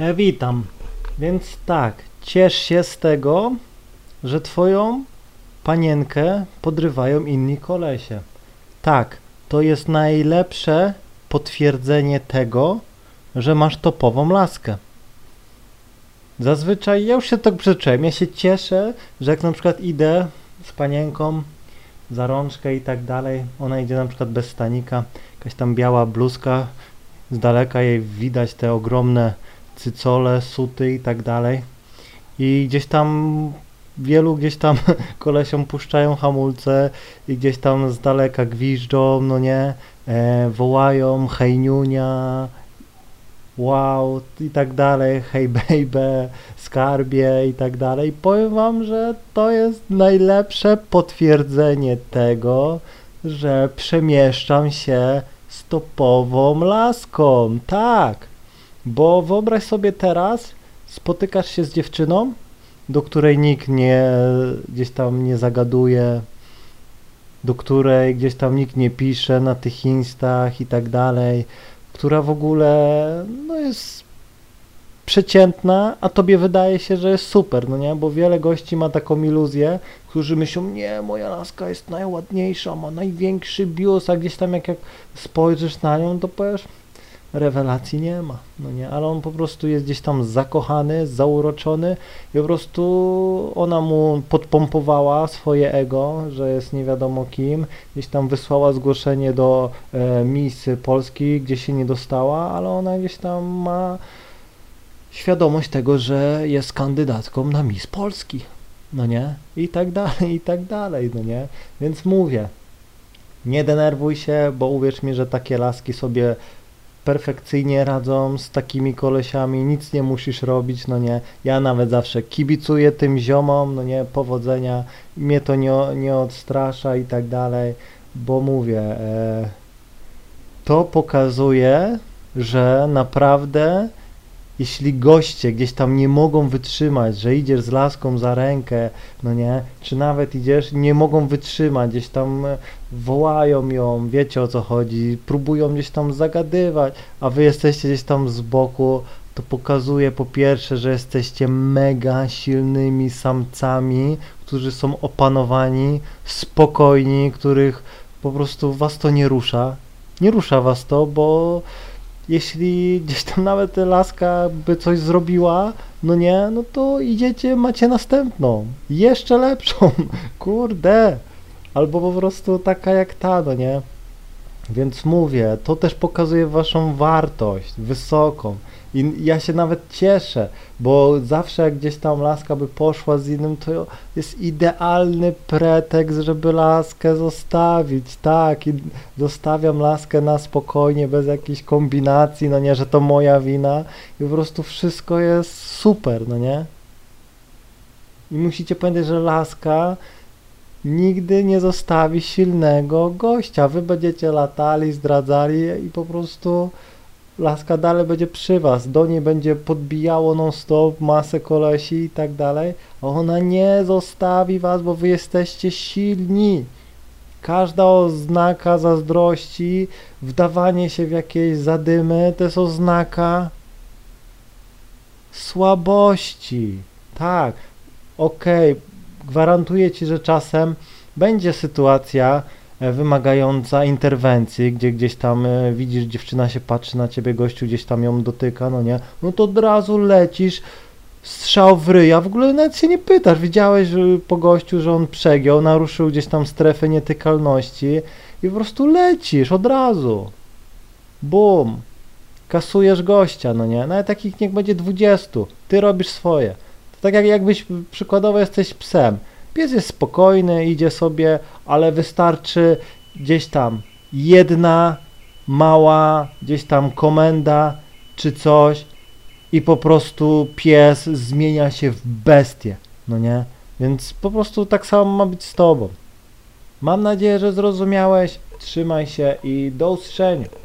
E, witam. Więc tak, ciesz się z tego, że twoją panienkę podrywają inni kolesie. Tak, to jest najlepsze potwierdzenie tego, że masz topową laskę. Zazwyczaj ja już się tak przyzwyczaiłem. Ja się cieszę, że jak na przykład idę z panienką za rączkę i tak dalej, ona idzie na przykład bez stanika, jakaś tam biała bluzka, z daleka jej widać te ogromne cycole, suty i tak dalej. I gdzieś tam wielu gdzieś tam kolesiom puszczają hamulce i gdzieś tam z daleka gwiżdżą, no nie, e, wołają hejniunia, wow i tak dalej, hej baby, skarbie i tak dalej. Powiem wam, że to jest najlepsze potwierdzenie tego, że przemieszczam się stopową laską. Tak, bo wyobraź sobie teraz, spotykasz się z dziewczyną, do której nikt nie gdzieś tam nie zagaduje, do której gdzieś tam nikt nie pisze na tych instach i tak dalej, która w ogóle no jest przeciętna, a tobie wydaje się, że jest super, no nie? Bo wiele gości ma taką iluzję, którzy myślą, nie, moja laska jest najładniejsza, ma największy bius, a gdzieś tam jak, jak spojrzysz na nią, to powiesz, rewelacji nie ma, no nie, ale on po prostu jest gdzieś tam zakochany, zauroczony i po prostu ona mu podpompowała swoje ego, że jest nie wiadomo kim, gdzieś tam wysłała zgłoszenie do e, Miss Polski, gdzie się nie dostała, ale ona gdzieś tam ma świadomość tego, że jest kandydatką na Miss Polski, no nie, i tak dalej, i tak dalej, no nie, więc mówię, nie denerwuj się, bo uwierz mi, że takie laski sobie perfekcyjnie radzą z takimi kolesiami, nic nie musisz robić, no nie. Ja nawet zawsze kibicuję tym ziomom, no nie, powodzenia, mnie to nie, nie odstrasza i tak dalej, bo mówię, e, to pokazuje, że naprawdę jeśli goście gdzieś tam nie mogą wytrzymać, że idziesz z laską za rękę, no nie, czy nawet idziesz, nie mogą wytrzymać, gdzieś tam e, wołają ją, wiecie o co chodzi, próbują gdzieś tam zagadywać, a wy jesteście gdzieś tam z boku, to pokazuje po pierwsze, że jesteście mega silnymi samcami, którzy są opanowani, spokojni, których po prostu was to nie rusza. Nie rusza was to, bo jeśli gdzieś tam nawet laska by coś zrobiła, no nie, no to idziecie, macie następną, jeszcze lepszą, kurde, albo po prostu taka jak ta, no nie. Więc mówię, to też pokazuje waszą wartość wysoką. I ja się nawet cieszę, bo zawsze jak gdzieś tam laska by poszła z innym, to jest idealny pretekst, żeby laskę zostawić. Tak, i zostawiam laskę na spokojnie, bez jakiejś kombinacji, no nie, że to moja wina. I po prostu wszystko jest super, no nie? I musicie pamiętać, że laska nigdy nie zostawi silnego gościa. Wy będziecie latali, zdradzali i po prostu laska dalej będzie przy was, do niej będzie podbijało non stop masę kolesi i tak dalej, ona nie zostawi was, bo wy jesteście silni. Każda oznaka zazdrości, wdawanie się w jakieś zadymy, to jest oznaka słabości. Tak, okej, okay. gwarantuję ci, że czasem będzie sytuacja, wymagająca interwencji, gdzie gdzieś tam e, widzisz, dziewczyna się patrzy na ciebie, gościu gdzieś tam ją dotyka, no nie, no to od razu lecisz, strzał w ryja, w ogóle nawet się nie pytasz, widziałeś po gościu, że on przegiął, naruszył gdzieś tam strefę nietykalności i po prostu lecisz od razu. Bum. Kasujesz gościa, no nie? Nawet takich niech będzie 20. Ty robisz swoje. To tak jak jakbyś przykładowo jesteś psem. Pies jest spokojny, idzie sobie, ale wystarczy gdzieś tam jedna mała, gdzieś tam komenda czy coś i po prostu pies zmienia się w bestię, no nie? Więc po prostu tak samo ma być z tobą. Mam nadzieję, że zrozumiałeś. Trzymaj się i do usłyszenia.